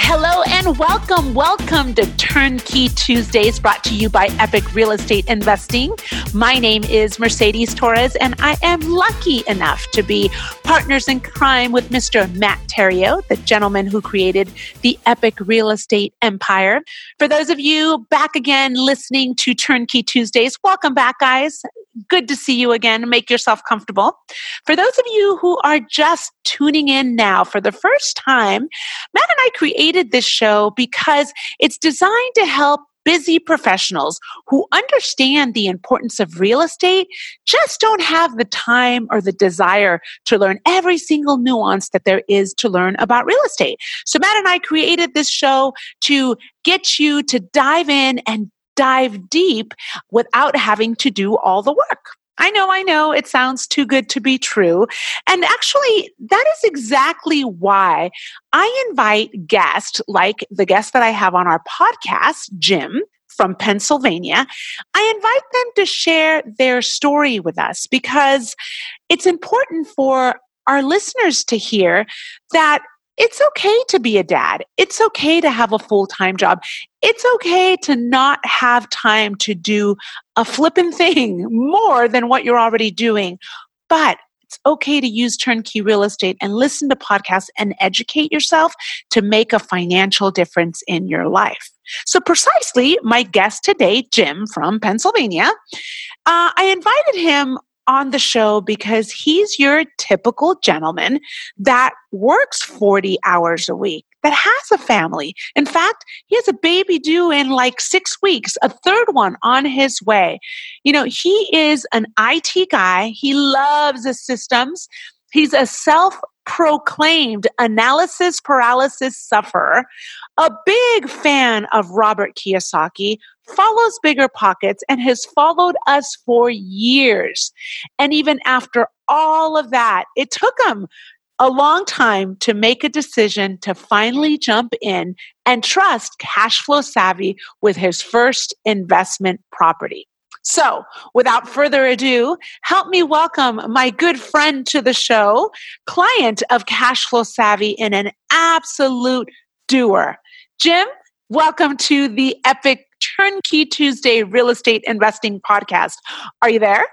Hello and welcome. Welcome to Turnkey Tuesdays brought to you by Epic Real Estate Investing. My name is Mercedes Torres and I am lucky enough to be partners in crime with Mr. Matt Theriault, the gentleman who created the Epic Real Estate Empire. For those of you back again listening to Turnkey Tuesdays, welcome back, guys good to see you again. Make yourself comfortable. For those of you who are just tuning in now for the first time, Matt and I created this show because it's designed to help busy professionals who understand the importance of real estate just don't have the time or the desire to learn every single nuance that there is to learn about real estate. So Matt and I created this show to get you to dive in and dive deep without having to do all the work. I know, I know, it sounds too good to be true. And actually, that is exactly why I invite guests like the guest that I have on our podcast, Jim from Pennsylvania. I invite them to share their story with us because it's important for our listeners to hear that it's okay to be a dad. It's okay to have a full time job. It's okay to not have time to do a flippin' thing more than what you're already doing. But it's okay to use turnkey real estate and listen to podcasts and educate yourself to make a financial difference in your life. So, precisely, my guest today, Jim from Pennsylvania, uh, I invited him on the show because he's your typical gentleman that works 40 hours a week, that has a family. In fact, he has a baby due in like six weeks, a third one on his way. You know, he is an IT guy, he loves systems. He's a self proclaimed analysis paralysis sufferer, a big fan of Robert Kiyosaki, follows Bigger Pockets, and has followed us for years. And even after all of that, it took him a long time to make a decision to finally jump in and trust cash flow savvy with his first investment property. So, without further ado, help me welcome my good friend to the show, client of Cashflow Savvy and an absolute doer. Jim, welcome to the Epic Turnkey Tuesday Real Estate Investing Podcast. Are you there?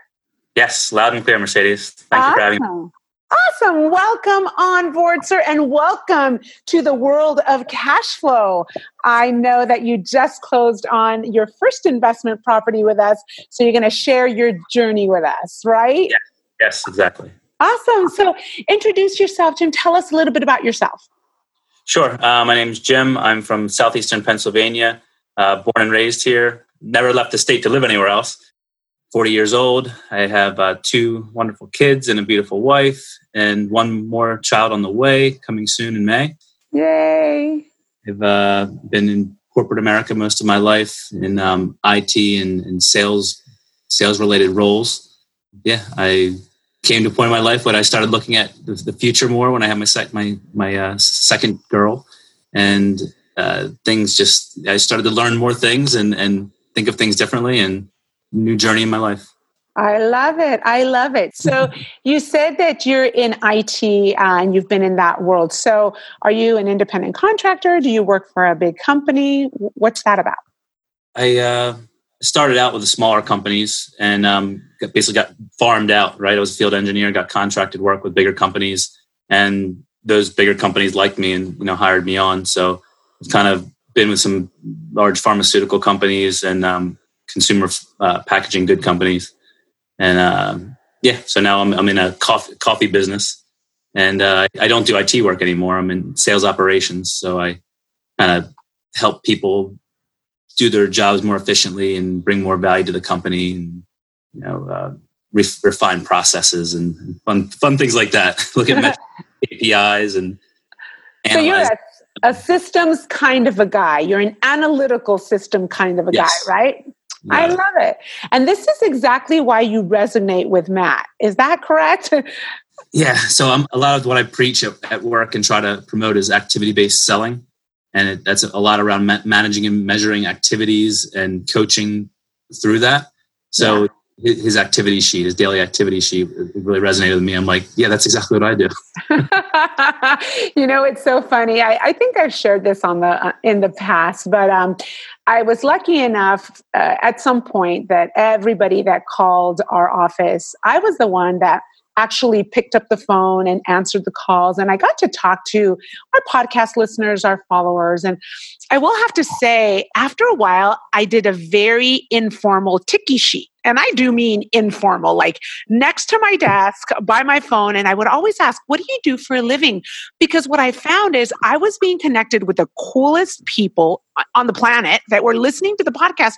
Yes, loud and clear, Mercedes. Thank awesome. you for having me. Awesome. Welcome on board, sir, and welcome to the world of cash flow. I know that you just closed on your first investment property with us, so you're going to share your journey with us, right? Yes, yes exactly. Awesome. So, introduce yourself, Jim. Tell us a little bit about yourself. Sure. Uh, my name is Jim. I'm from southeastern Pennsylvania, uh, born and raised here. Never left the state to live anywhere else. 40 years old. I have uh, two wonderful kids and a beautiful wife, and one more child on the way coming soon in May. Yay! I've uh, been in corporate America most of my life in um, IT and, and sales, sales related roles. Yeah, I came to a point in my life when I started looking at the, the future more when I had my sec- my my uh, second girl, and uh, things just I started to learn more things and and think of things differently and new journey in my life. I love it. I love it. So you said that you're in IT uh, and you've been in that world. So are you an independent contractor? Do you work for a big company? What's that about? I uh, started out with the smaller companies and um, basically got farmed out. Right, I was a field engineer, got contracted work with bigger companies, and those bigger companies liked me and you know hired me on. So kind of been with some large pharmaceutical companies and um, consumer uh, packaging good companies, and um, yeah, so now I'm I'm in a coffee coffee business, and uh, I don't do IT work anymore. I'm in sales operations, so I kind of help people do their jobs more efficiently and bring more value to the company, and you know, uh, refine processes and fun fun things like that. Look at APIs and so you're a, a, systems kind of a guy. You're an analytical system kind of a yes. guy, right? Yeah. I love it. And this is exactly why you resonate with Matt. Is that correct? yeah. So I'm, a lot of what I preach at, at work and try to promote is activity based selling. And it, that's a lot around ma- managing and measuring activities and coaching through that. So yeah his activity sheet, his daily activity sheet, really resonated with me. I'm like, yeah, that's exactly what I do. you know, it's so funny. I, I, think I've shared this on the uh, in the past, but um, I was lucky enough uh, at some point that everybody that called our office, I was the one that actually picked up the phone and answered the calls. And I got to talk to our podcast listeners, our followers. And I will have to say, after a while, I did a very informal ticky sheet. And I do mean informal, like next to my desk by my phone. And I would always ask, What do you do for a living? Because what I found is I was being connected with the coolest people on the planet that were listening to the podcast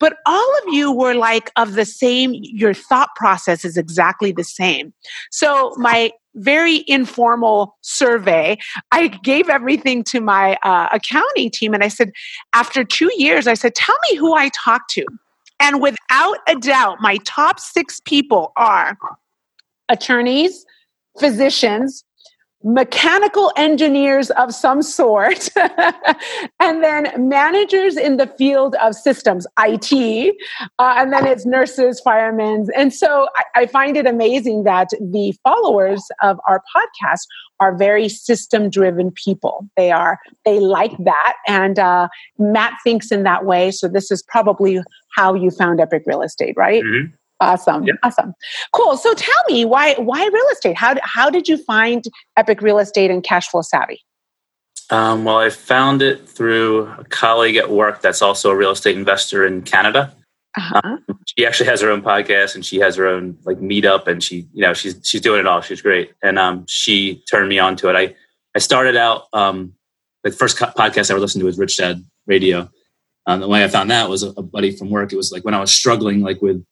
but all of you were like of the same your thought process is exactly the same. So my very informal survey i gave everything to my uh, accounting team and i said after two years i said tell me who i talked to. And without a doubt my top six people are attorneys physicians mechanical engineers of some sort, and then managers in the field of systems, IT, uh, and then it's nurses, firemen. And so I, I, find it amazing that the followers of our podcast are very system driven people. They are, they like that. And uh, Matt thinks in that way. So this is probably how you found Epic Real Estate, right? Mm-hmm. Awesome. Yep. Awesome. Cool. So tell me why why real estate? How how did you find Epic Real Estate and Cash Flow Savvy? Um, well, I found it through a colleague at work that's also a real estate investor in Canada. Uh-huh. Um, she actually has her own podcast and she has her own like meetup and she you know she's she's doing it all. She's great and um, she turned me on to it. I I started out um, the first podcast I ever listened to was Rich Dad Radio. Um, the way I found that was a, a buddy from work. It was like when I was struggling like with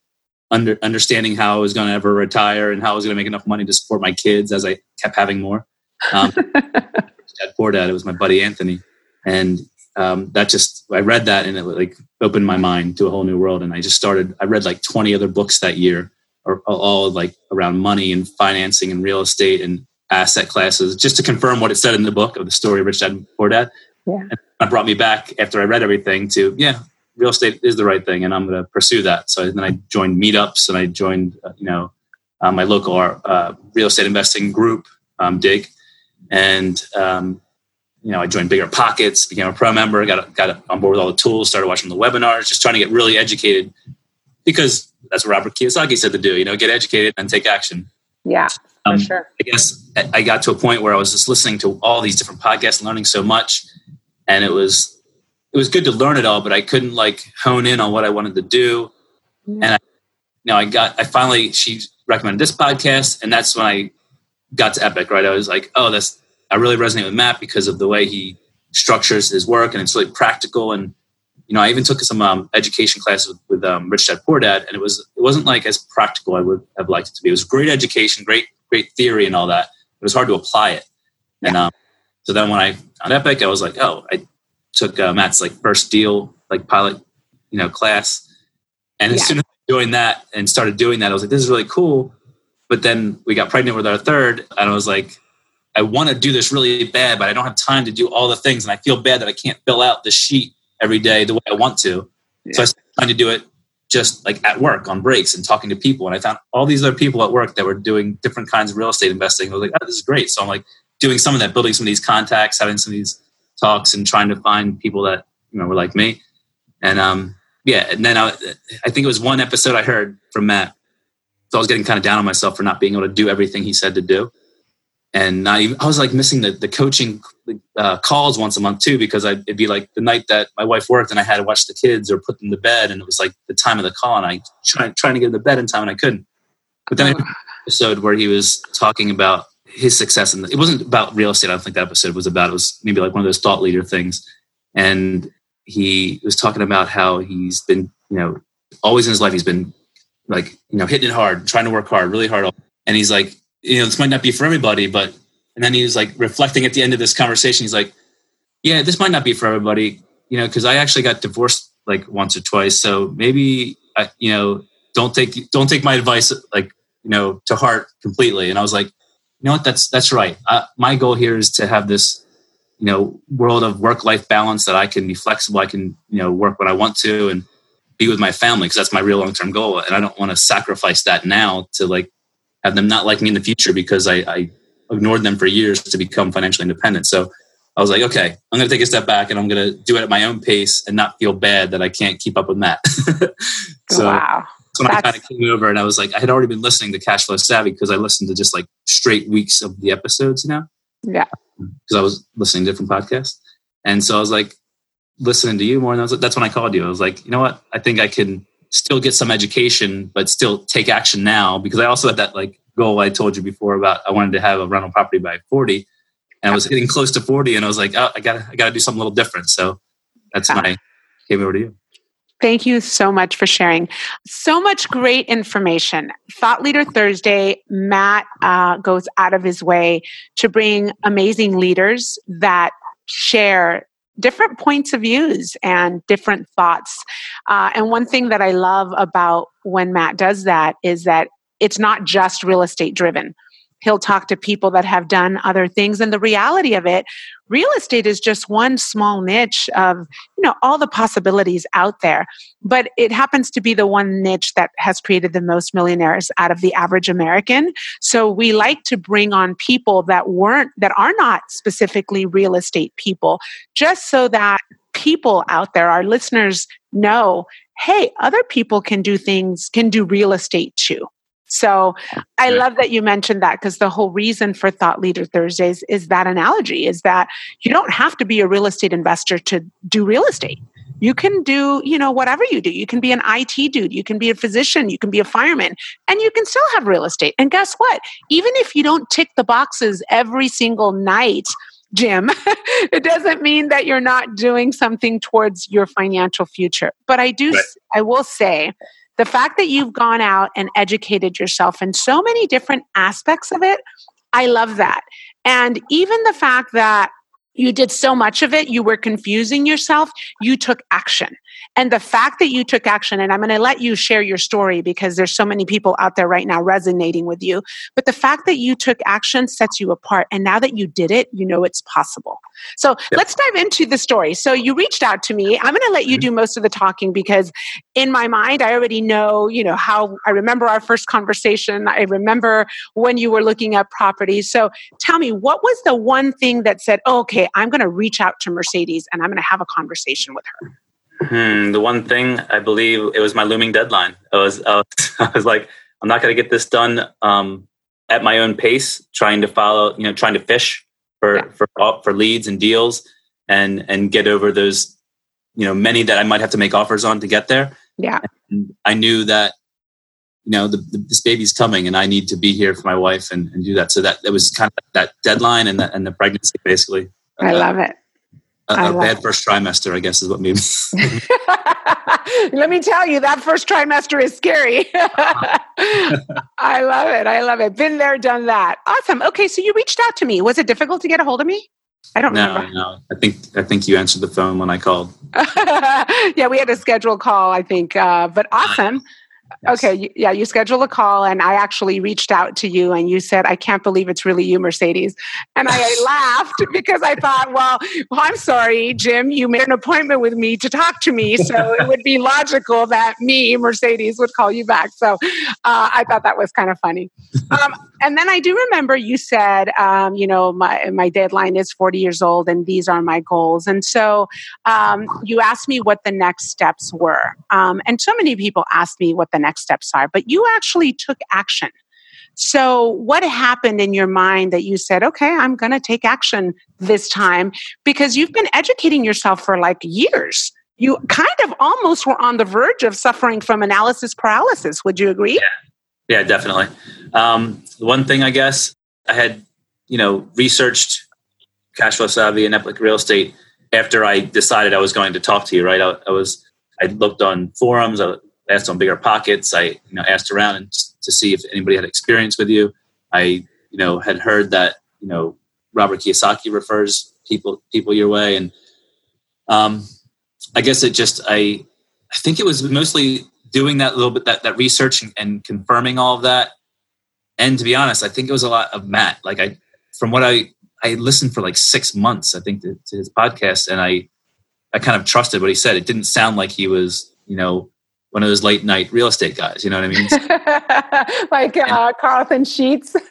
under, understanding how I was going to ever retire and how I was going to make enough money to support my kids as I kept having more. Um, dad, poor dad, it was my buddy Anthony, and um, that just I read that and it like opened my mind to a whole new world. And I just started. I read like twenty other books that year, or all like around money and financing and real estate and asset classes, just to confirm what it said in the book of the story of Rich Dad Poor Dad. Yeah. And that brought me back after I read everything to yeah, real estate is the right thing, and I'm going to pursue that. So then I joined meetups, and I joined uh, you know uh, my local uh, real estate investing group, um, Dig, and um, you know I joined Bigger Pockets, became a pro member, got got on board with all the tools, started watching the webinars, just trying to get really educated because that's what Robert Kiyosaki said to do. You know, get educated and take action. Yeah. Um, sure. I guess I got to a point where I was just listening to all these different podcasts, learning so much, and it was it was good to learn it all, but I couldn't like hone in on what I wanted to do. And I, you know, I got, I finally, she recommended this podcast and that's when I got to Epic, right? I was like, oh, that's, I really resonate with Matt because of the way he structures his work and it's really practical. And, you know, I even took some um, education classes with, with um, Rich Dad Poor Dad and it was, it wasn't like as practical I would have liked it to be. It was great education, great, great theory and all that. It was hard to apply it. And, um, so then when I found Epic, I was like, oh, I, took uh, Matt's like first deal, like pilot, you know, class. And as yeah. soon as I joined that and started doing that, I was like, this is really cool. But then we got pregnant with our third, and I was like, I want to do this really bad, but I don't have time to do all the things. And I feel bad that I can't fill out the sheet every day the way I want to. Yeah. So I started trying to do it just like at work on breaks and talking to people. And I found all these other people at work that were doing different kinds of real estate investing. I was like, oh, this is great. So I'm like doing some of that, building some of these contacts, having some of these talks and trying to find people that you know were like me. And um, yeah, and then I, I think it was one episode I heard from Matt. So I was getting kind of down on myself for not being able to do everything he said to do, and not even I was like missing the the coaching uh, calls once a month too because I, it'd be like the night that my wife worked and I had to watch the kids or put them to bed, and it was like the time of the call, and I trying trying to get to bed in time and I couldn't. But then an episode where he was talking about his success, and it wasn't about real estate. I don't think that episode was about. It was maybe like one of those thought leader things, and he was talking about how he's been, you know, always in his life he's been like, you know, hitting it hard, trying to work hard, really hard, and he's like, you know, this might not be for everybody, but and then he was like reflecting at the end of this conversation. He's like, yeah, this might not be for everybody, you know, because I actually got divorced like once or twice, so maybe I, you know, don't take don't take my advice like you know to heart completely. And I was like, you know what, that's that's right. Uh, my goal here is to have this you know world of work life balance that I can be flexible. I can you know work when I want to and be with my family because that's my real long term goal. And I don't want to sacrifice that now to like have them not like me in the future because I, I ignored them for years to become financially independent. So I was like, okay, I'm going to take a step back and I'm going to do it at my own pace and not feel bad that I can't keep up with Matt. so wow. So when I kind of came over and I was like, I had already been listening to Cashflow Savvy because I listened to just like straight weeks of the episodes, you know? Yeah. Mm, because I was listening to different podcasts. And so I was like, listening to you more. And I was like, that's when I called you. I was like, you know what? I think I can still get some education, but still take action now because I also had that like goal I told you before about I wanted to have a rental property by 40 and I was getting close to 40 and I was like, oh, I gotta, I gotta do something a little different. So that's when I came over to you. Thank you so much for sharing. So much great information. Thought Leader Thursday, Matt uh, goes out of his way to bring amazing leaders that share different points of views and different thoughts. Uh, and one thing that I love about when Matt does that is that it's not just real estate driven he'll talk to people that have done other things. And the reality of it real estate is just one small niche of you know all the possibilities out there. But it happens to be the one niche that has created the most millionaires out of the average american. So we like to bring on people that weren't that are not specifically real estate people just so that people out there our listeners know hey other people can do things can do real estate too so I love that you mentioned that because the whole reason for Thought Leader Thursdays is that analogy is that you don't have to be a real estate investor to do real estate. You can do, you know, whatever you do. You can be an IT dude, you can be a physician, you can be a fireman, and you can still have real estate. And guess what? Even if you don't tick the boxes every single night, Jim, it doesn't mean that you're not doing something towards your financial future. But I do, right. I will say the fact that you've gone out and educated yourself in so many different aspects of it, I love that. And even the fact that you did so much of it, you were confusing yourself, you took action. And the fact that you took action, and I'm going to let you share your story because there's so many people out there right now resonating with you. But the fact that you took action sets you apart. And now that you did it, you know it's possible. So yep. let's dive into the story. So you reached out to me. I'm going to let you mm-hmm. do most of the talking because in my mind, I already know, you know, how I remember our first conversation. I remember when you were looking at properties. So tell me, what was the one thing that said, oh, okay, I'm going to reach out to Mercedes and I'm going to have a conversation with her? Hmm, the one thing I believe it was my looming deadline. I was, I was, I was like, I'm not going to get this done um, at my own pace, trying to follow, you know, trying to fish for, yeah. for, for leads and deals and, and get over those, you know, many that I might have to make offers on to get there. Yeah. And I knew that, you know, the, the, this baby's coming and I need to be here for my wife and, and do that. So that, it was kind of that deadline and, and the pregnancy basically. I uh, love it a, a bad first trimester, I guess, is what made me. Let me tell you, that first trimester is scary. I love it. I love it. Been there, done that. Awesome. Okay, so you reached out to me. Was it difficult to get a hold of me? I don't know. no, remember. No, I think I think you answered the phone when I called. yeah, we had a scheduled call. I think, uh, but awesome. Yes. Okay, yeah, you scheduled a call, and I actually reached out to you, and you said, "I can't believe it's really you, Mercedes." And I laughed because I thought, well, well, I'm sorry, Jim, you made an appointment with me to talk to me, so it would be logical that me, Mercedes, would call you back. So uh, I thought that was kind of funny. Um, and then I do remember you said, um, you know, my my deadline is 40 years old, and these are my goals. And so um, you asked me what the next steps were, um, and so many people asked me what the next steps are, but you actually took action. So, what happened in your mind that you said, okay, I'm going to take action this time? Because you've been educating yourself for like years. You kind of almost were on the verge of suffering from analysis paralysis. Would you agree? Yeah, yeah definitely. Um, one thing, I guess, I had, you know, researched cash flow savvy and epic real estate after I decided I was going to talk to you, right? I, I was, I looked on forums, I asked on bigger pockets, I, you know, asked around and to see if anybody had experience with you. I, you know, had heard that, you know, Robert Kiyosaki refers people, people your way. And, um, I guess it just, I, I think it was mostly doing that little bit, that, that research and, and confirming all of that. And to be honest, I think it was a lot of Matt. Like I, from what I I listened for like six months, I think, to, to, his podcast, and I I kind of trusted what he said. It didn't sound like he was, you know, one of those late night real estate guys. You know what I mean? like and, uh, Carleton Sheets.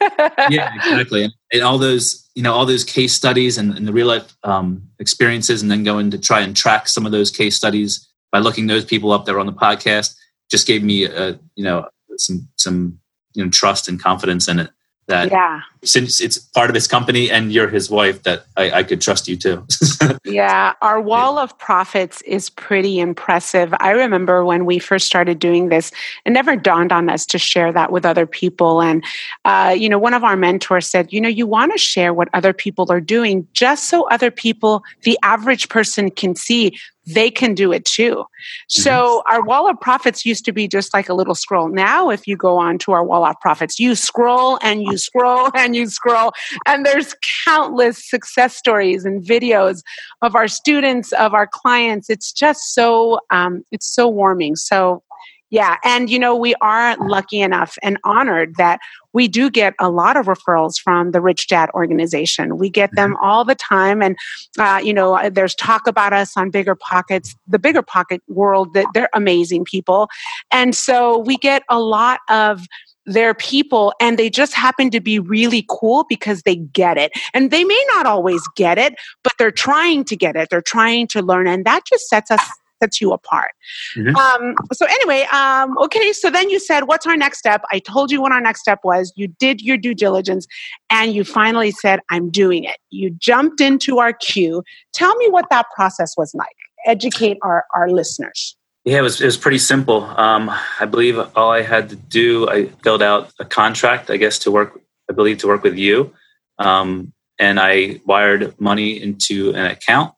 yeah, exactly. And, and, all those, you know, all those case studies and, and the real life um, experiences, and then going to try and track some of those case studies by looking those people up that were on the podcast, just gave me, a, you know, some some you know trust and confidence in it that yeah. Since it's part of his company and you're his wife that I, I could trust you too. yeah, our wall of profits is pretty impressive. I remember when we first started doing this, it never dawned on us to share that with other people. And, uh, you know, one of our mentors said, you know, you want to share what other people are doing just so other people, the average person can see they can do it too. So our wall of profits used to be just like a little scroll. Now, if you go on to our wall of profits, you scroll and you scroll and you scroll, and there's countless success stories and videos of our students, of our clients. It's just so um, it's so warming. So yeah. And, you know, we are lucky enough and honored that we do get a lot of referrals from the Rich Dad organization. We get them mm-hmm. all the time. And, uh, you know, there's talk about us on Bigger Pockets, the Bigger Pocket world, that they're amazing people. And so we get a lot of their people and they just happen to be really cool because they get it. And they may not always get it, but they're trying to get it. They're trying to learn. And that just sets us sets you apart. Mm-hmm. Um, so anyway, um, okay. So then you said, "What's our next step?" I told you what our next step was. You did your due diligence, and you finally said, "I'm doing it." You jumped into our queue. Tell me what that process was like. Educate our our listeners. Yeah, it was, it was pretty simple. Um, I believe all I had to do, I filled out a contract, I guess, to work, I believe, to work with you. Um, and I wired money into an account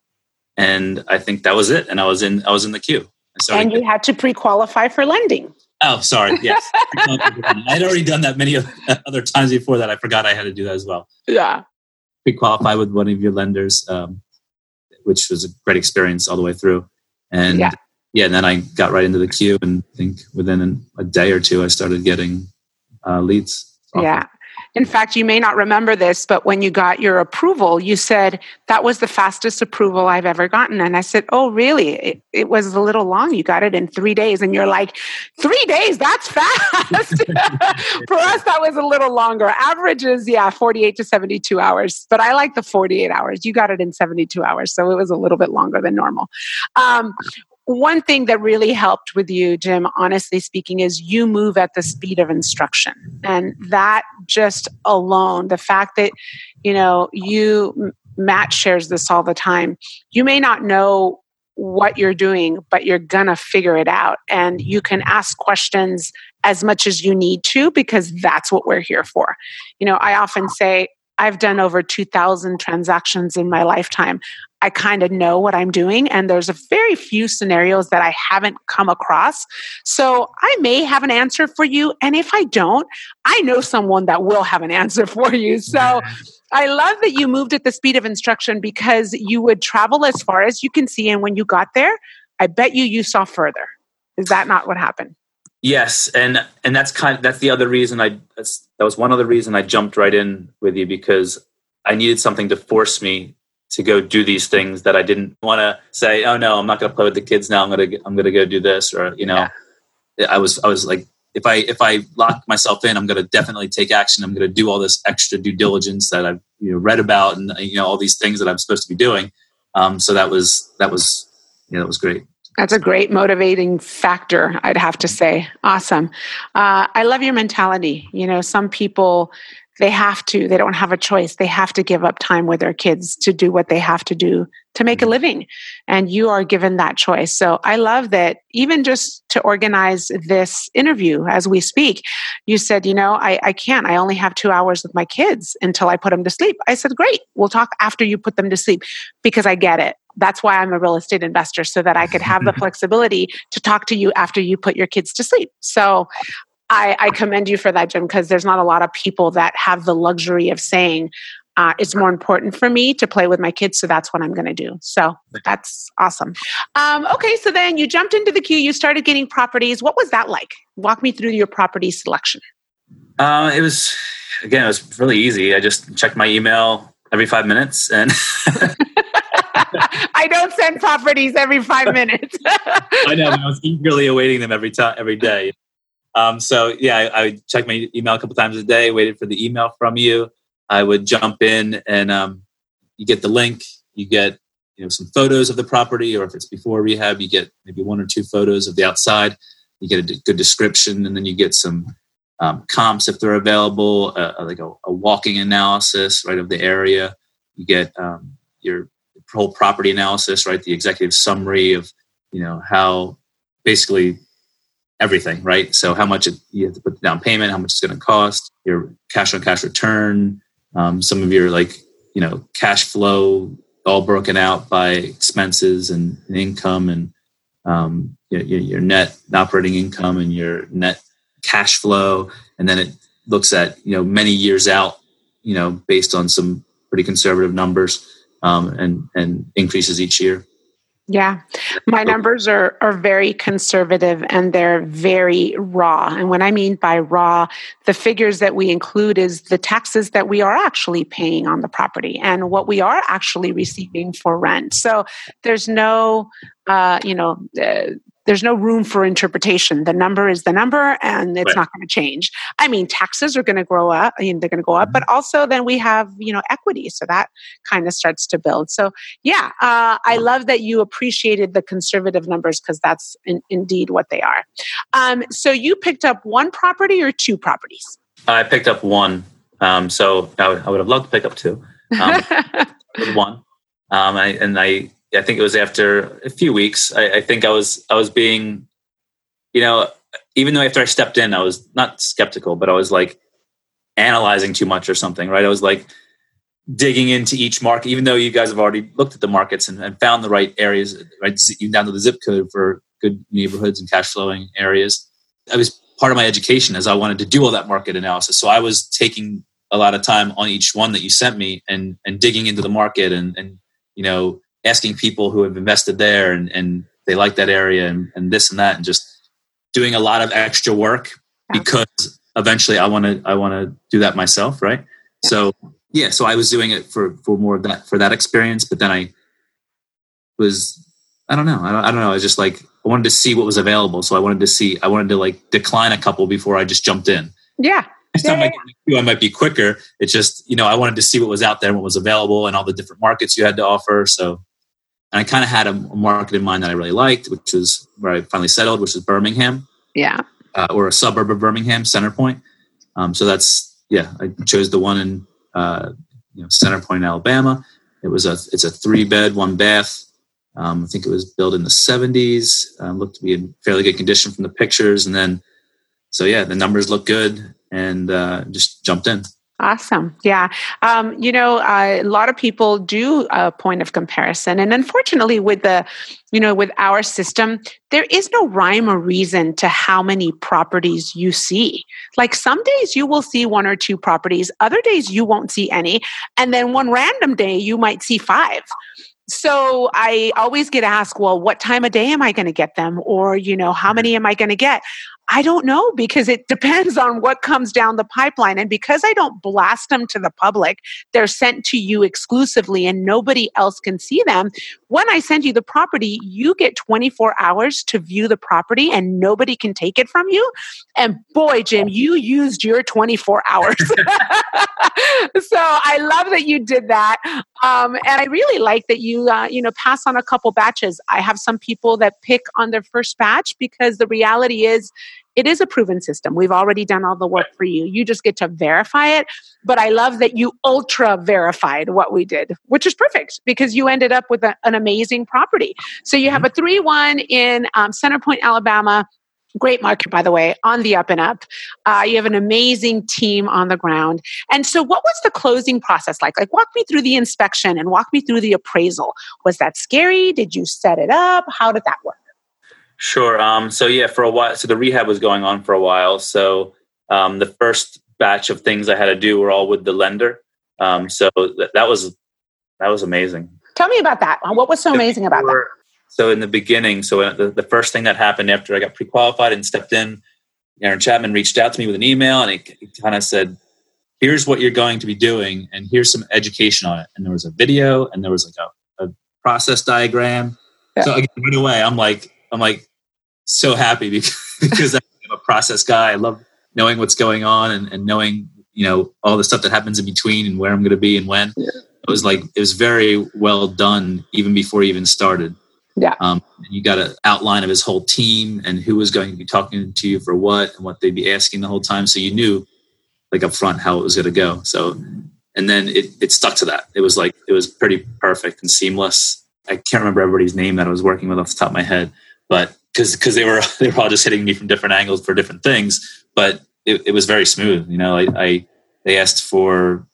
and I think that was it. And I was in I was in the queue. And you had to pre-qualify for lending. Oh, sorry. Yes, I'd already done that many other times before that. I forgot I had to do that as well. Yeah, pre-qualify with one of your lenders, um, which was a great experience all the way through. And yeah. Yeah, and then I got right into the queue, and I think within a day or two, I started getting uh, leads. Yeah, in fact, you may not remember this, but when you got your approval, you said that was the fastest approval I've ever gotten. And I said, Oh, really? It, it was a little long. You got it in three days. And you're like, Three days? That's fast. For us, that was a little longer. Average is, yeah, 48 to 72 hours. But I like the 48 hours. You got it in 72 hours. So it was a little bit longer than normal. Um, one thing that really helped with you, Jim, honestly speaking, is you move at the speed of instruction. And that just alone, the fact that, you know, you, Matt shares this all the time, you may not know what you're doing, but you're gonna figure it out. And you can ask questions as much as you need to because that's what we're here for. You know, I often say, I've done over 2,000 transactions in my lifetime. I kind of know what I'm doing, and there's a very few scenarios that I haven't come across. So I may have an answer for you, and if I don't, I know someone that will have an answer for you. So I love that you moved at the speed of instruction because you would travel as far as you can see, and when you got there, I bet you you saw further. Is that not what happened? Yes, and and that's kind of, that's the other reason I that was one other reason I jumped right in with you because I needed something to force me to go do these things that I didn't want to say. Oh no, I'm not going to play with the kids now. I'm going to I'm going to go do this, or you know, yeah. I was I was like, if I if I lock myself in, I'm going to definitely take action. I'm going to do all this extra due diligence that I've you know read about, and you know all these things that I'm supposed to be doing. Um, so that was that was yeah, that was great. That's a great motivating factor, I'd have to say. Awesome. Uh, I love your mentality. You know, some people, they have to, they don't have a choice. They have to give up time with their kids to do what they have to do to make a mm-hmm. living. And you are given that choice. So I love that even just to organize this interview as we speak, you said, you know, I, I can't. I only have two hours with my kids until I put them to sleep. I said, great. We'll talk after you put them to sleep because I get it that's why I'm a real estate investor so that I could have the flexibility to talk to you after you put your kids to sleep. So I, I commend you for that, Jim, because there's not a lot of people that have the luxury of saying, uh, it's more important for me to play with my kids, so that's what I'm going to do. So that's awesome. Um, okay, so then you jumped into the queue, you started getting properties. What was that like? Walk me through your property selection. Uh, it was again, it was really easy. I just checked my email every five minutes and I don't send properties every five minutes. I know. I was eagerly awaiting them every time, every day. Um, so yeah, I, I checked my email a couple times a day, waited for the email from you. I would jump in and um, you get the link. You get you know some photos of the property, or if it's before rehab, you get maybe one or two photos of the outside. You get a good description, and then you get some um, comps if they're available, uh, like a, a, walking analysis right of the area. You get um, your whole property analysis, right? The executive summary of, you know, how basically everything, right? So how much it, you have to put down payment, how much it's going to cost, your cash on cash return, um, some of your like, you know, cash flow all broken out by expenses and, and income and um, your, your net operating income and your net cash flow. And then it looks at, you know, many years out, you know, based on some pretty conservative numbers um, and and increases each year. Yeah, my numbers are are very conservative and they're very raw. And what I mean by raw, the figures that we include is the taxes that we are actually paying on the property and what we are actually receiving for rent. So there's no, uh, you know, uh, there's no room for interpretation. The number is the number and it's right. not going to change. I mean, taxes are going to grow up, I mean, they're going to go up, but mm-hmm. also then we have, you know, equity. So that kind of starts to build. So yeah, uh, I love that you appreciated the conservative numbers because that's in, indeed what they are. Um, so you picked up one property or two properties? I picked up one. Um, so I would, I would, have loved to pick up two. Um, one. Um, I, and I I think it was after a few weeks. I, I, think I was I was being, you know, even though after I stepped in, I was not skeptical, but I was like analyzing too much or something, right? I was like digging into each market, even though you guys have already looked at the markets and, and found the right areas, right, even down to the zip code for good neighborhoods and cash flowing areas. I was part of my education as I wanted to do all that market analysis. So I was taking a lot of time on each one that you sent me and and digging into the market and and you know asking people who have invested there and, and they like that area and, and this and that and just doing a lot of extra work because eventually I want to I want to do that myself, right? So yeah, so I was doing it for for more of that for that experience, but then I was I don't know I don't, I don't know I was just like I wanted to see what was available, so I wanted to see I wanted to like decline a couple before I just jumped in. Yeah. yeah, I, might, I might be quicker. It's just you know I wanted to see what was out there, and what was available, and all the different markets you had to offer. So and I kind of had a, market in mind that I really liked, which is where I finally settled, which is Birmingham. Yeah. Uh, or a suburb of Birmingham, Center Point. Um, so that's yeah, I chose the one in uh, you know Center Point, Alabama. It was a it's a three bed, one bath. Um, I think it was built in the 70s. Uh, looked to be in fairly good condition from the pictures, and then so yeah, the numbers look good, and uh, just jumped in. Awesome. Yeah. Um, you know, uh, a lot of people do a point of comparison. And unfortunately, with the, you know, with our system, there is no rhyme or reason to how many properties you see. Like some days you will see one or two properties, other days you won't see any. And then one random day you might see five so I always get asked, well, what time of day am I going to get them? Or, you know, how many am I going to get? I don't know because it depends on what comes down the pipeline. And because I don't blast them to the public, they're sent to you exclusively and nobody else can see them. When I send you the property, you get 24 hours to view the property and nobody can take it from you. And boy, Jim, you used your 24 hours. so I love that you did that. Um, and I really like that you, uh, you know, pass on a couple batches. I have some people that pick on their first batch because the reality is it is a proven system. We've already done all the work for you. You just get to verify it. But I love that you ultra verified what we did, which is perfect because you ended up with a, an amazing property. So you have mm-hmm. a 3 1 in um, Center Point, Alabama. Great market, by the way, on the up and up. Uh, you have an amazing team on the ground. And so, what was the closing process like? Like, walk me through the inspection and walk me through the appraisal. Was that scary? Did you set it up? How did that work? Sure. Um, so, yeah, for a while, so the rehab was going on for a while. So, um, the first batch of things I had to do were all with the lender. Um, so th- that was that was amazing. Tell me about that. What was so amazing about that? So in the beginning, so the, the first thing that happened after I got pre-qualified and stepped in, Aaron Chapman reached out to me with an email and he, he kind of said, here's what you're going to be doing and here's some education on it. And there was a video and there was like a, a process diagram. Yeah. So again, right away, I'm like, I'm like so happy because, because I'm a process guy. I love knowing what's going on and, and knowing, you know, all the stuff that happens in between and where I'm going to be and when. Yeah. It was like, it was very well done even before he even started. Yeah. Um, you got an outline of his whole team and who was going to be talking to you for what and what they'd be asking the whole time. So you knew like up front how it was going to go. So, and then it, it stuck to that. It was like, it was pretty perfect and seamless. I can't remember everybody's name that I was working with off the top of my head, but cause, cause they were, they were all just hitting me from different angles for different things, but it, it was very smooth. You know, I, I they asked for,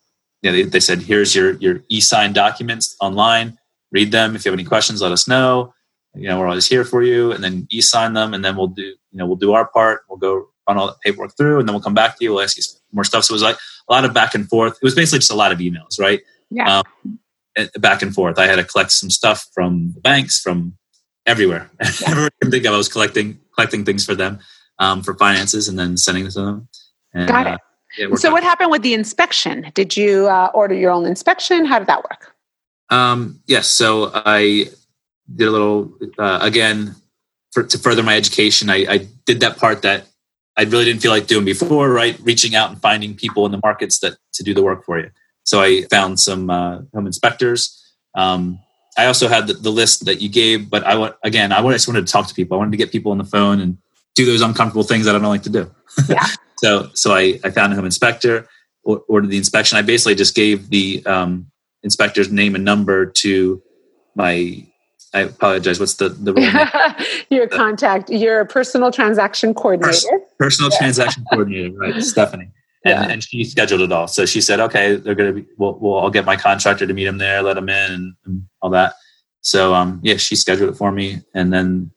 you know, they, they said, here's your, your e-sign documents online read them. If you have any questions, let us know. You know, we're always here for you. And then e-sign them, and then we'll do, you know, we'll do our part. We'll go run all that paperwork through, and then we'll come back to you. We'll ask you more stuff. So it was like a lot of back and forth. It was basically just a lot of emails, right? Yeah. Um, back and forth. I had to collect some stuff from the banks, from everywhere. Yeah. Everywhere I think of, I was collecting collecting things for them um, for finances, and then sending them to them. And, Got it. Uh, so, what happened with the inspection? Did you uh, order your own inspection? How did that work? Um, yes. So I did a little, uh, again, for, to further my education, I, I, did that part that I really didn't feel like doing before, right? Reaching out and finding people in the markets that to do the work for you. So I found some uh, home inspectors. Um, I also had the, the, list that you gave, but I want again, I just wanted to talk to people. I wanted to get people on the phone and do those uncomfortable things that I don't like to do. Yeah. so, so I, I found a home inspector, ordered the inspection. I basically just gave the um, inspector's name and number to my I apologize. What's the the role? your contact, your personal transaction coordinator. personal yeah. transaction coordinator, right, Stephanie. And, yeah. and she scheduled it all. So she said, "Okay, they're going to be. Well, well, I'll get my contractor to meet him there, let him in, and, and all that." So, um, yeah, she scheduled it for me, and then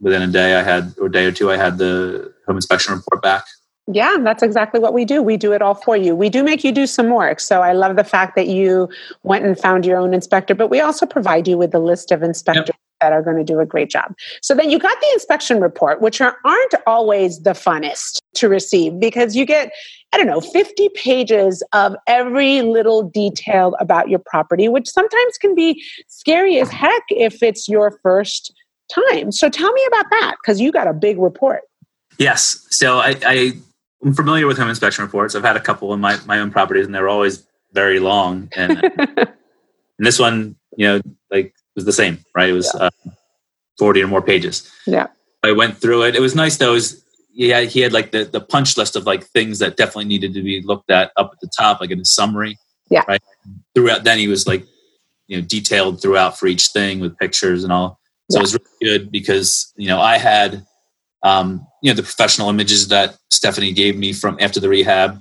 within a day, I had or day or two, I had the home inspection report back. Yeah, that's exactly what we do. We do it all for you. We do make you do some work. So I love the fact that you went and found your own inspector, but we also provide you with a list of inspectors. That are going to do a great job. So then you got the inspection report, which are, aren't always the funnest to receive because you get, I don't know, 50 pages of every little detail about your property, which sometimes can be scary as heck if it's your first time. So tell me about that because you got a big report. Yes. So I, I I'm familiar with home inspection reports. I've had a couple in my, my own properties, and they're always very long. And, and this one, you know, like was the same, right? It was yeah. uh, 40 or more pages. Yeah. I went through it. It was nice though. It was, yeah, he had like the, the punch list of like things that definitely needed to be looked at up at the top, like in a summary. Yeah. Right. Throughout, then he was like, you know, detailed throughout for each thing with pictures and all. So yeah. it was really good because, you know, I had um, you know the professional images that Stephanie gave me from after the rehab,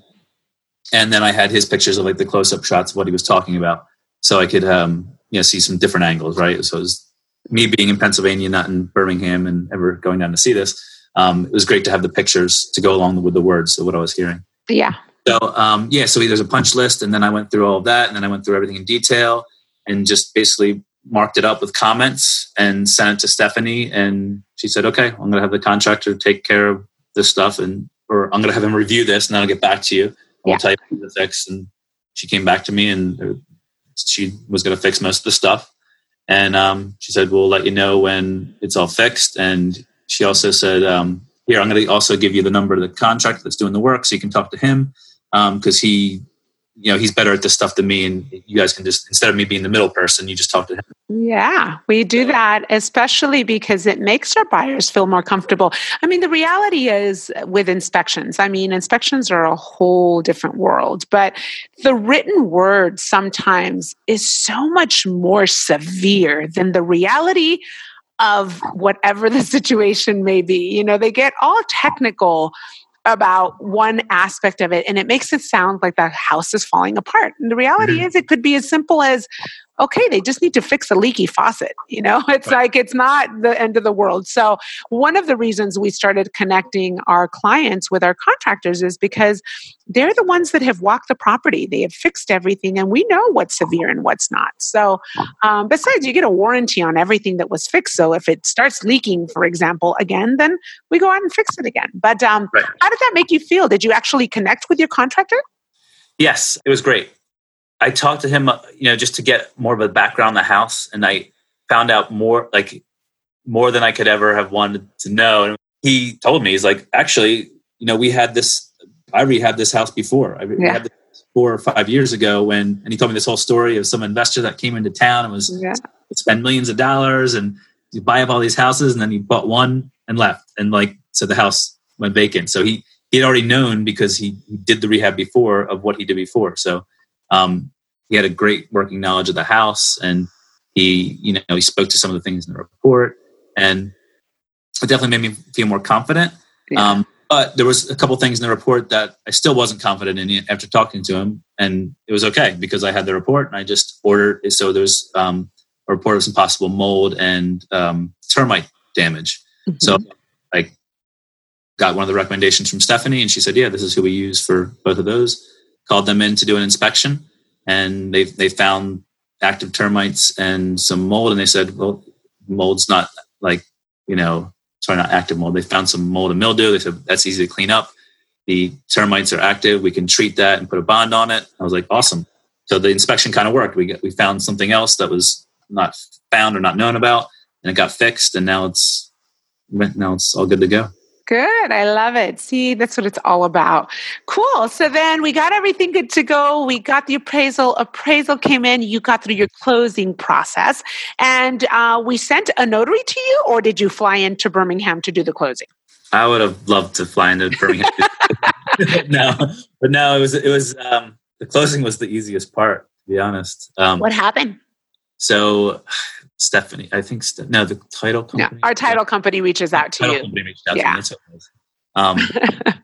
and then I had his pictures of like the close up shots of what he was talking about, so I could um, you know see some different angles, right? So it was me being in Pennsylvania, not in Birmingham, and ever going down to see this. Um, it was great to have the pictures to go along with the words of what I was hearing. Yeah. So um, yeah, so there's a punch list, and then I went through all of that, and then I went through everything in detail, and just basically marked it up with comments and sent it to Stephanie. And she said, okay, I'm going to have the contractor take care of this stuff and or I'm going to have him review this and then I'll get back to you. I'll Yeah. tell you the fix. And she came back to me and she was going to fix most of the stuff. And um, she said, we'll let you know when it's all fixed. And she also said, um, here, I'm going to also give you the number of the contractor that's doing the work so you can talk to him because he, you know, he's better at this stuff than me. And you guys can just, instead of me being the middle person, you just talk to him. Yeah, we do that, especially because it makes our buyers feel more comfortable. I mean, the reality is with inspections, I mean, inspections are a whole different world, but the written word sometimes is so much more severe than the reality of whatever the situation may be. You know, they get all technical about one aspect of it and it makes it sound like the house is falling apart. And the reality mm-hmm. is it could be as simple as okay, they just need to fix a leaky faucet. You know, it's like it's not the end of the world. So, one of the reasons we started connecting our clients with our contractors is because they're the ones that have walked the property, they have fixed everything, and we know what's severe and what's not. So, um, besides, you get a warranty on everything that was fixed. So, if it starts leaking, for example, again, then we go out and fix it again. But um, Right. how did that make you feel? Did you actually connect with your contractor? Yes, it was great. I talked to him, uh, you know, just to get more of a background on the house, and I found out more, like more than I could ever have wanted to know. And he told me, he's like, actually, you know, we had this. I rehabbed this house before. I Yeah. this four or five years ago when, and he told me this whole story of some investor that came into town and was Yeah. spend millions of dollars and you buy up all these houses, and then he bought one and left, and like so the house went vacant. So he he had already known because he did the rehab before of what he did before. So um, he had a great working knowledge of the house, and he you know he spoke to some of the things in the report, and it definitely made me feel more confident. Yeah. Um, but there was a couple things in the report that I still wasn't confident in after talking to him, and it was okay because I had the report and I just ordered. It. So there's um, a report of some possible mold and um, termite damage. So I got one of the recommendations from Stephanie, and she said, "Yeah, this is who we use for both of those." Called them in to do an inspection, and they they found active termites and some mold, and they said, "Well, mold's not like you know, sorry, not active mold. They found some mold and mildew. They said that's easy to clean up. The termites are active. We can treat that and put a bond on it." I was like, "Awesome!" So the inspection kind of worked. We got, we found something else that was not found or not known about, and it got fixed, and now it's now it's all good to go. Good. I love it. See, that's what it's all about. Cool. So then we got everything good to go. We got the appraisal. Appraisal came in. You got through your closing process. And uh, we sent a notary to you, or did you fly into Birmingham to do the closing? I would have loved to fly into Birmingham. no, but no, it was it was um, the closing was the easiest part. To be honest, um, What happened? so Stephanie, I think Ste- no, the title Yeah. company. Our title company reaches out to title you. company reached out Yeah. to me. That's what it was. Um,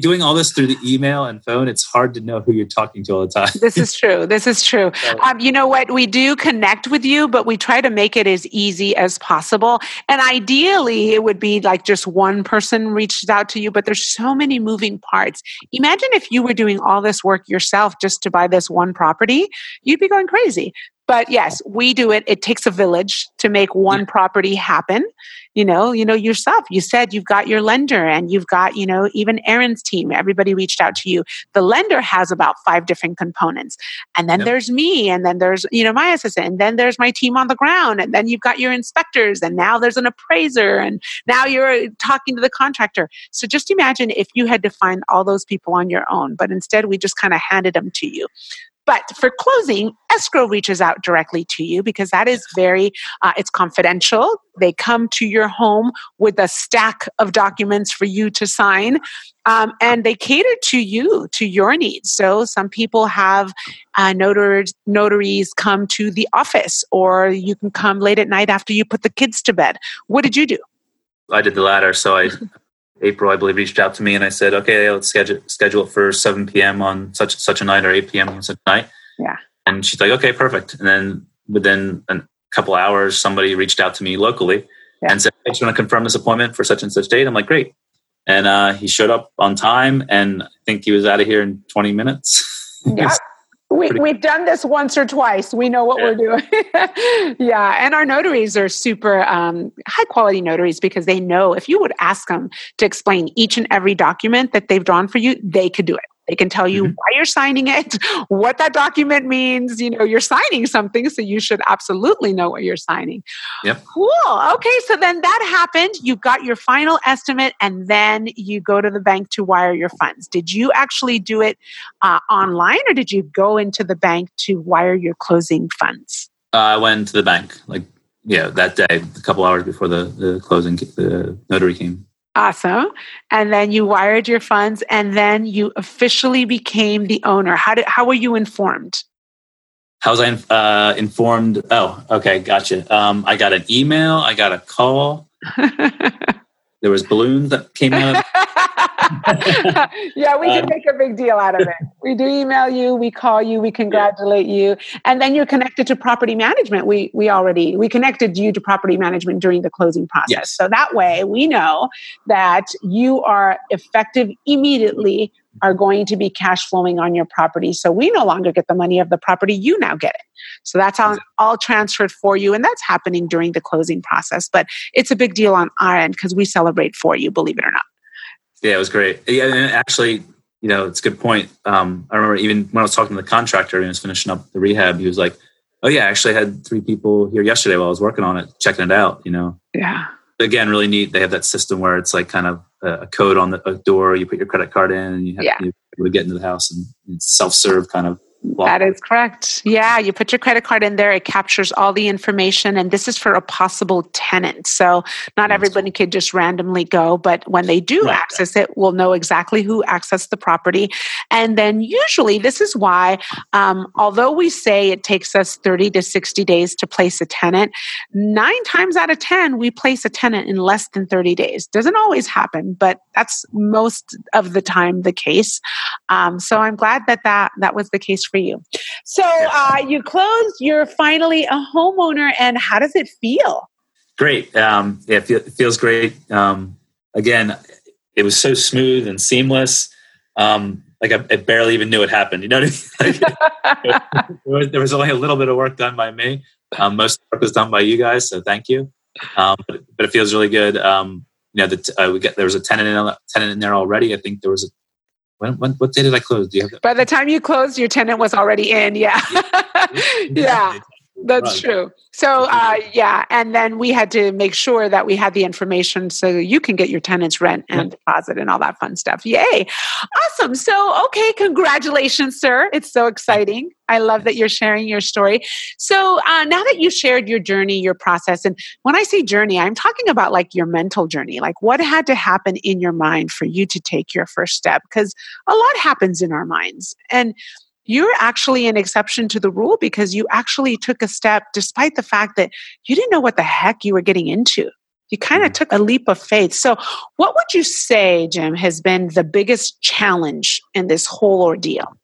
doing all this through the email and phone, it's hard to know who you're talking to all the time. This is true. This is true. Um, you know what? We do connect with you, but we try to make it as easy as possible. And ideally, it would be like just one person reaches out to you, but there's so many moving parts. Imagine if you were doing all this work yourself just to buy this one property, you'd be going crazy. But yes, we do it. It takes a village to make one property happen. You know, you know yourself. You said you've got your lender and you've got, you know, even Aaron's team. Everybody reached out to you. The lender has about five different components. And then Yep. there's me, and then there's, you know, my assistant, and then there's my team on the ground, and then you've got your inspectors, and now there's an appraiser, and now you're uh, talking to the contractor. So just imagine if you had to find all those people on your own, but instead we just kind of handed them to you. But for closing, escrow reaches out directly to you because that is very, uh, it's confidential. They come to your home with a stack of documents for you to sign. Um, and they cater to you, to your needs. So some people have uh, notaries, notaries come to the office, or you can come late at night after you put the kids to bed. What did you do? I did the latter. So I, April, I believe, reached out to me and I said, okay, let's schedule schedule it for 7 p.m. on such such a night or 8 p.m. on such a night. Yeah. And she's like, okay, perfect. And then within a couple hours, somebody reached out to me locally Yeah. and said, I just want to confirm this appointment for such and such date. I'm like, great. And uh, he showed up on time, and I think he was out of here in 20 minutes. Yeah. we, we've done this once or twice. We know what yeah. we're doing. yeah. And our notaries are super um, high quality notaries because they know if you would ask them to explain each and every document that they've drawn for you, they could do it. They can tell you mm-hmm. why you're signing it, what that document means. You know, you're signing something, so you should absolutely know what you're signing. Yep. Cool. Okay, so then that happened. You got your final estimate, and then you go to the bank to wire your funds. Did you actually do it uh, online, or did you go into the bank to wire your closing funds? Uh, I went to the bank, like yeah, that day, a couple hours before the, the closing, the notary came. Awesome. And then you wired your funds and then you officially became the owner. How did how were you informed? How was I uh, informed? Oh, okay, gotcha. Um, I got an email. I got a call. there was balloons that came out. yeah, we can um, make a big deal out of it. We do email you, we call you, we congratulate yeah. you, and then you're connected to property management. We we already we connected you to property management during the closing process. Yes. So that way we know that you are effective immediately are going to be cash flowing on your property. So we no longer get the money of the property, you now get it. So that's all, all transferred for you. And that's happening during the closing process. But it's a big deal on our end because we celebrate for you, believe it or not. Yeah, it was great. Yeah, and actually, you know, it's a good point. Um, I remember even when I was talking to the contractor and he was finishing up the rehab, he was like, Oh yeah, I actually had three people here yesterday while I was working on it, checking it out, you know. Yeah. Again, really neat. They have that system where it's like kind of a code on the door. You put your credit card in, and you have yeah. to get into the house, and it's self-serve kind of that is correct. Yeah, you put your credit card in there, it captures all the information, and this is for a possible tenant. So, not everybody could just randomly go, but when they do right. access it, we'll know exactly who accessed the property. And then, usually, this is why, um, although we say it takes us 30 to 60 days to place a tenant, nine times out of 10, we place a tenant in less than 30 days. Doesn't always happen, but that's most of the time the case. Um, so, I'm glad that, that that was the case for you. So uh, you closed, you're finally a homeowner, and how does it feel? Great. Um, yeah, it, feel, it, feels great. Um, again, it was so smooth and seamless. Um, like I, I, barely even knew it happened. You know I mean? Like, there was only a little bit of work done by me. Um, most work was done by you guys, so thank you. Um, but, but, it feels really good. Um, you know, the, uh, we there was a tenant in, tenant in there already. I think there was a when, when, what day did I close? Do you have that? By the time you closed, your tenant was already in. Yeah. yeah. yeah. That's true. So, uh, yeah. And then we had to make sure that we had the information so you can get your tenant's rent and deposit and all that fun stuff. Yay. Awesome. So, okay. Congratulations, sir. It's so exciting. I love that you're sharing your story. So, uh, now that you shared your journey, your process, and when I say journey, I'm talking about like your mental journey. Like, what had to happen in your mind for you to take your first step? Because a lot happens in our minds. And you're actually an exception to the rule because you actually took a step despite the fact that you didn't know what the heck you were getting into. You kind of mm. took a leap of faith. So, what would you say, Jim, has been the biggest challenge in this whole ordeal?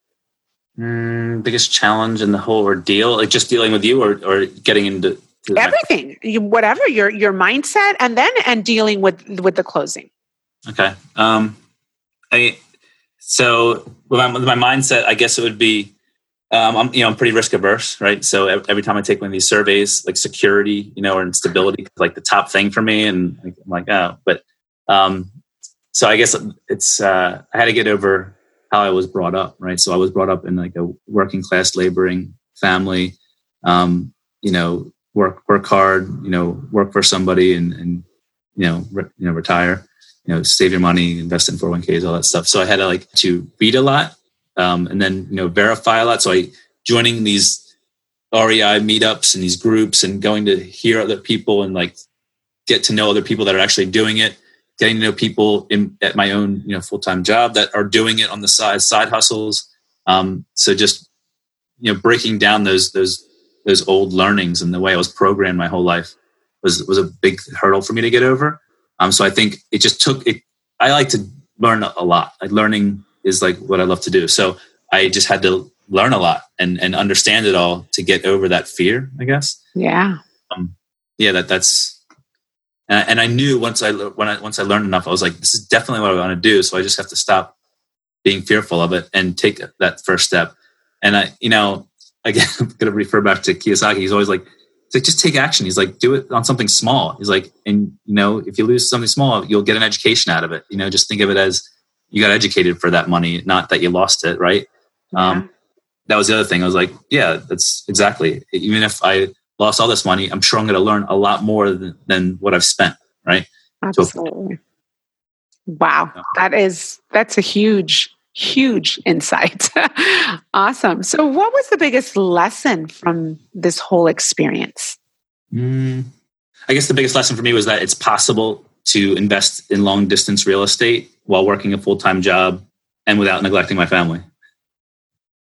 Mm, biggest challenge in the whole ordeal, like just dealing with you, or or getting into everything, you, whatever your your mindset, and then and dealing with with the closing. Okay. Um, I so with my, with my mindset, I guess it would be, um, I'm you know I'm pretty risk averse, right? So every time I take one of these surveys, like security, you know, or instability, like the top thing for me, and I'm like, oh, but um, so I guess it's uh, I had to get over how I was brought up, right? So I was brought up in like a working class laboring family, um, you know, work work hard, you know, work for somebody, and and you know, re- you know, retire you know, save your money, invest in 401ks, all that stuff. So I had to like to read a lot um, and then, you know, verify a lot. So I joining these REI meetups and these groups and going to hear other people and like get to know other people that are actually doing it, getting to know people in, at my own, you know, full-time job that are doing it on the side, side hustles. Um, so just, you know, breaking down those, those, those old learnings and the way I was programmed my whole life was, was a big hurdle for me to get over. Um, so I think it just took it. I like to learn a lot. Like learning is like what I love to do. So I just had to learn a lot and and understand it all to get over that fear. I guess. Yeah. Um, yeah. That that's. And I, and I knew once I when I once I learned enough, I was like, this is definitely what I want to do. So I just have to stop being fearful of it and take that first step. And I, you know, again, I'm going to refer back to Kiyosaki. He's always like, it's like, just take action. He's like, do it on something small. He's like, and you know, if you lose something small, you'll get an education out of it. You know, just think of it as you got educated for that money, not that you lost it. Right. Yeah. Um, that was the other thing. I was like, yeah, that's exactly. Even if I lost all this money, I'm sure I'm going to learn a lot more than, than what I've spent. Right. Absolutely. So, wow. That is, that's a huge, huge insight. awesome. So, what was the biggest lesson from this whole experience? Mm, I guess the biggest lesson for me was that it's possible to invest in long distance real estate while working a full time job and without neglecting my family.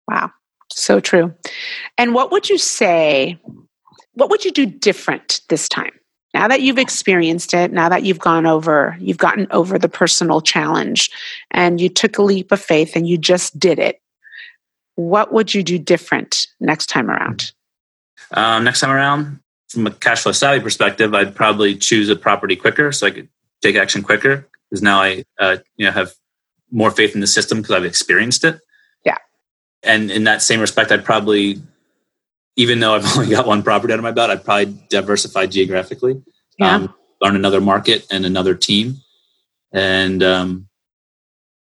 Wow. So true. And what would you say? What would you do different this time? Now that you've experienced it, now that you've gone over, you've gotten over the personal challenge and you took a leap of faith and you just did it, what would you do different next time around? Um, next time around, from a cash flow savvy perspective, I'd probably choose a property quicker so I could take action quicker because now I uh, you know have more faith in the system because I've experienced it. Yeah. And in that same respect, I'd probably even though I've only got one property under my belt, I'd probably diversify geographically, yeah. um, learn another market and another team, and um,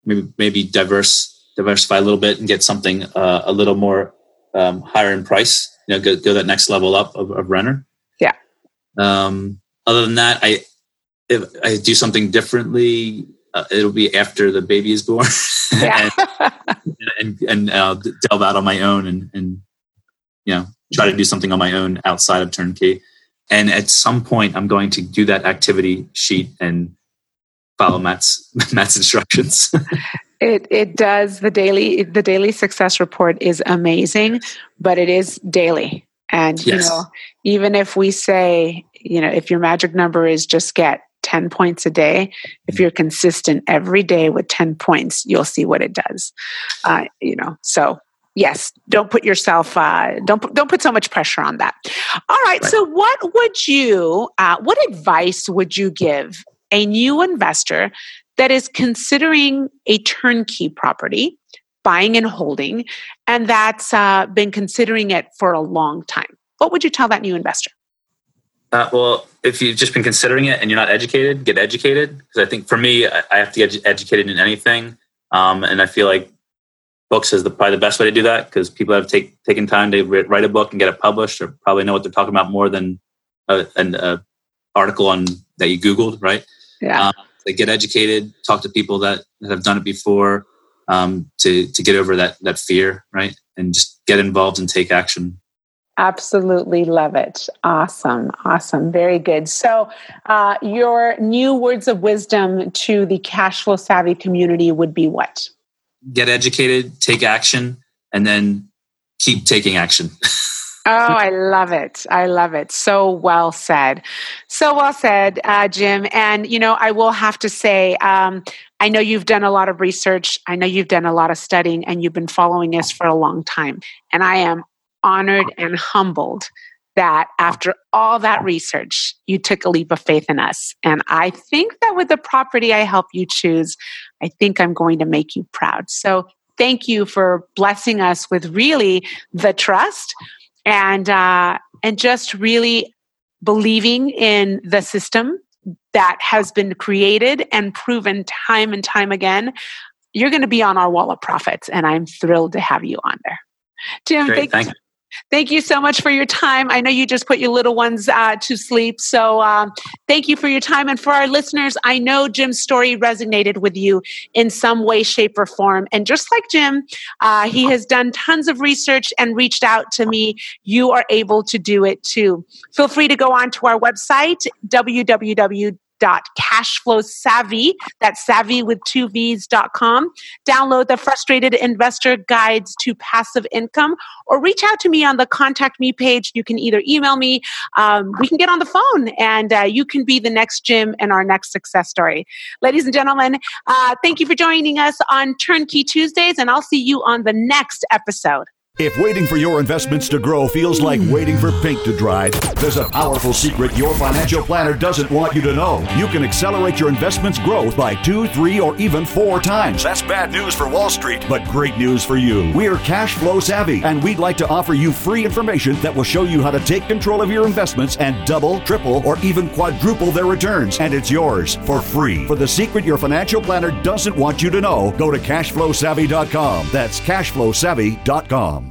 maybe maybe diverse diversify a little bit and get something uh, a little more um, higher in price. You know, go, go that next level up of, of renter. Yeah. Um, other than that, I if I do something differently, uh, it'll be after the baby is born, yeah. and and, and uh, delve out on my own and and you know try to do something on my own outside of turnkey. And at some point, I'm going to do that activity sheet and follow Matt's Matt's instructions. it it does the daily the daily success report is amazing, but it is daily. And yes. you know, even if we say, you know, if your magic number is just get 10 points a day, if you're consistent every day with 10 points, you'll see what it does. Uh, you know, so yes don't put yourself uh, don't don't put so much pressure on that all right, right. so what would you uh, what advice would you give a new investor that is considering a turnkey property buying and holding and that's uh, been considering it for a long time what would you tell that new investor uh, well, if you've just been considering it and you're not educated, get educated. Because I think for me, I have to get educated in anything. Um, and I feel like books is the, probably the best way to do that because people have take, taken time to write a book and get it published or probably know what they're talking about more than a, an a article on that you googled right yeah um, they get educated talk to people that, that have done it before um, to to get over that that fear right and just get involved and take action Absolutely love it. Awesome. Awesome. Very good. So, uh, your new words of wisdom to the cash flow savvy community would be what? Get educated, take action, and then keep taking action. oh, I love it. I love it. So well said. So well said, uh, Jim. And, you know, I will have to say, um, I know you've done a lot of research. I know you've done a lot of studying and you've been following us for a long time. And I am honored and humbled that after all that research, you took a leap of faith in us. And I think that with the property I help you choose, I think I'm going to make you proud. So thank you for blessing us with really the trust and uh, and just really believing in the system that has been created and proven time and time again. You're going to be on our wall of profits, and I'm thrilled to have you on there. Jim, Great, thank, you. Thank you so much for your time. I know you just put your little ones uh, to sleep. So um, thank you for your time. And for our listeners, I know Jim's story resonated with you in some way, shape, or form. And just like Jim, uh, he has done tons of research and reached out to me. You are able to do it too. Feel free to go on to our website, www savvy That's savvy with two V's.com. Download the Frustrated Investor Guides to Passive Income or reach out to me on the Contact Me page. You can either email me, um, we can get on the phone, and uh, you can be the next Jim and our next success story. Ladies and gentlemen, uh, thank you for joining us on Turnkey Tuesdays, and I'll see you on the next episode. If waiting for your investments to grow feels like waiting for paint to dry, there's a powerful secret your financial planner doesn't want you to know. You can accelerate your investments' growth by two, three, or even four times. That's bad news for Wall Street, but great news for you. We're cash flow savvy, and we'd like to offer you free information that will show you how to take control of your investments and double, triple, or even quadruple their returns. And it's yours for free. For the secret your financial planner doesn't want you to know, go to cashflowsavvy.com. That's cashflowsavvy.com.